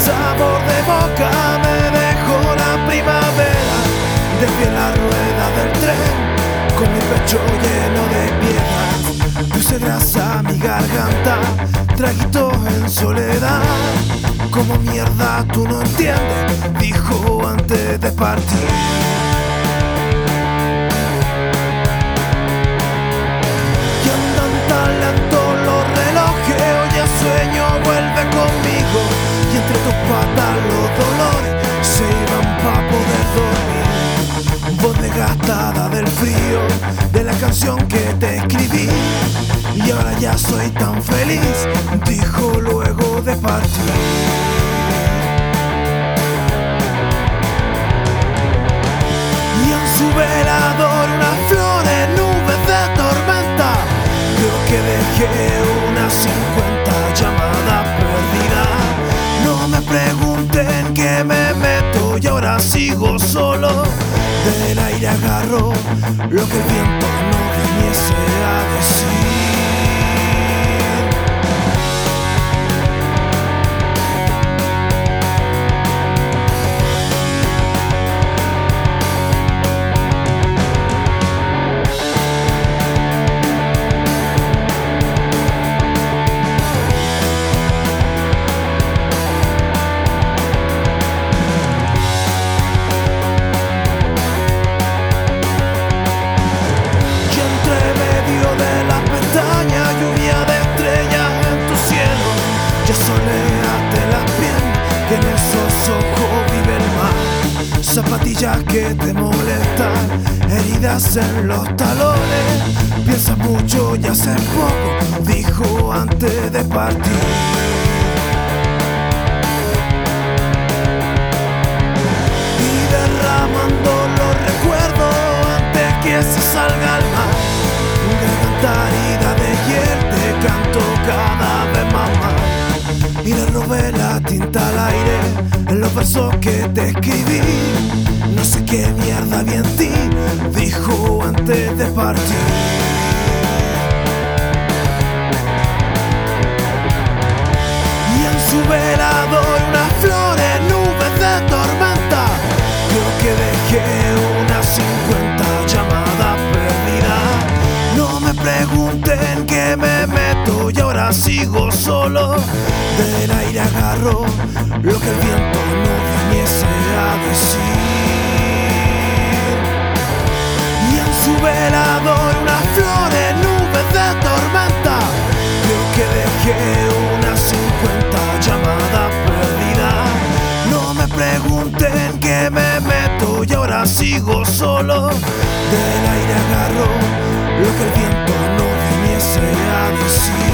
sabor de boca me dejó la primavera. Desvié la rueda del tren con mi pecho lleno de piedras. Puse grasa mi garganta, traguitos en soledad. Como mierda tú no entiendes, dijo antes de partir. Los dolores se iban para poder dormir. Voz desgastada del frío, de la canción que te escribí. Y ahora ya soy tan feliz, dijo luego de partir. Y en su velador unas flores, nubes de tormenta. Creo que dejé y ahora sigo solo. Del aire agarro lo que el viento no viniese a decir. Zapatillas que te molestan, heridas en los talones. Piensa mucho y hace poco, dijo antes de partir. y derramando los recuerdos antes que se salga al mar. Garganta herida de hiel, te canto cada tinta al aire en los versos que te escribí. No sé qué mierda vi en ti, dijo antes de partir. Sigo solo. Del aire agarro lo que el viento no viniese a decir. Y en su velador unas flores, nubes de tormenta. Creo que dejé unas 50 llamadas perdidas. No me pregunten que me meto y ahora sigo solo. Del aire agarro lo que el viento no viniese a decir.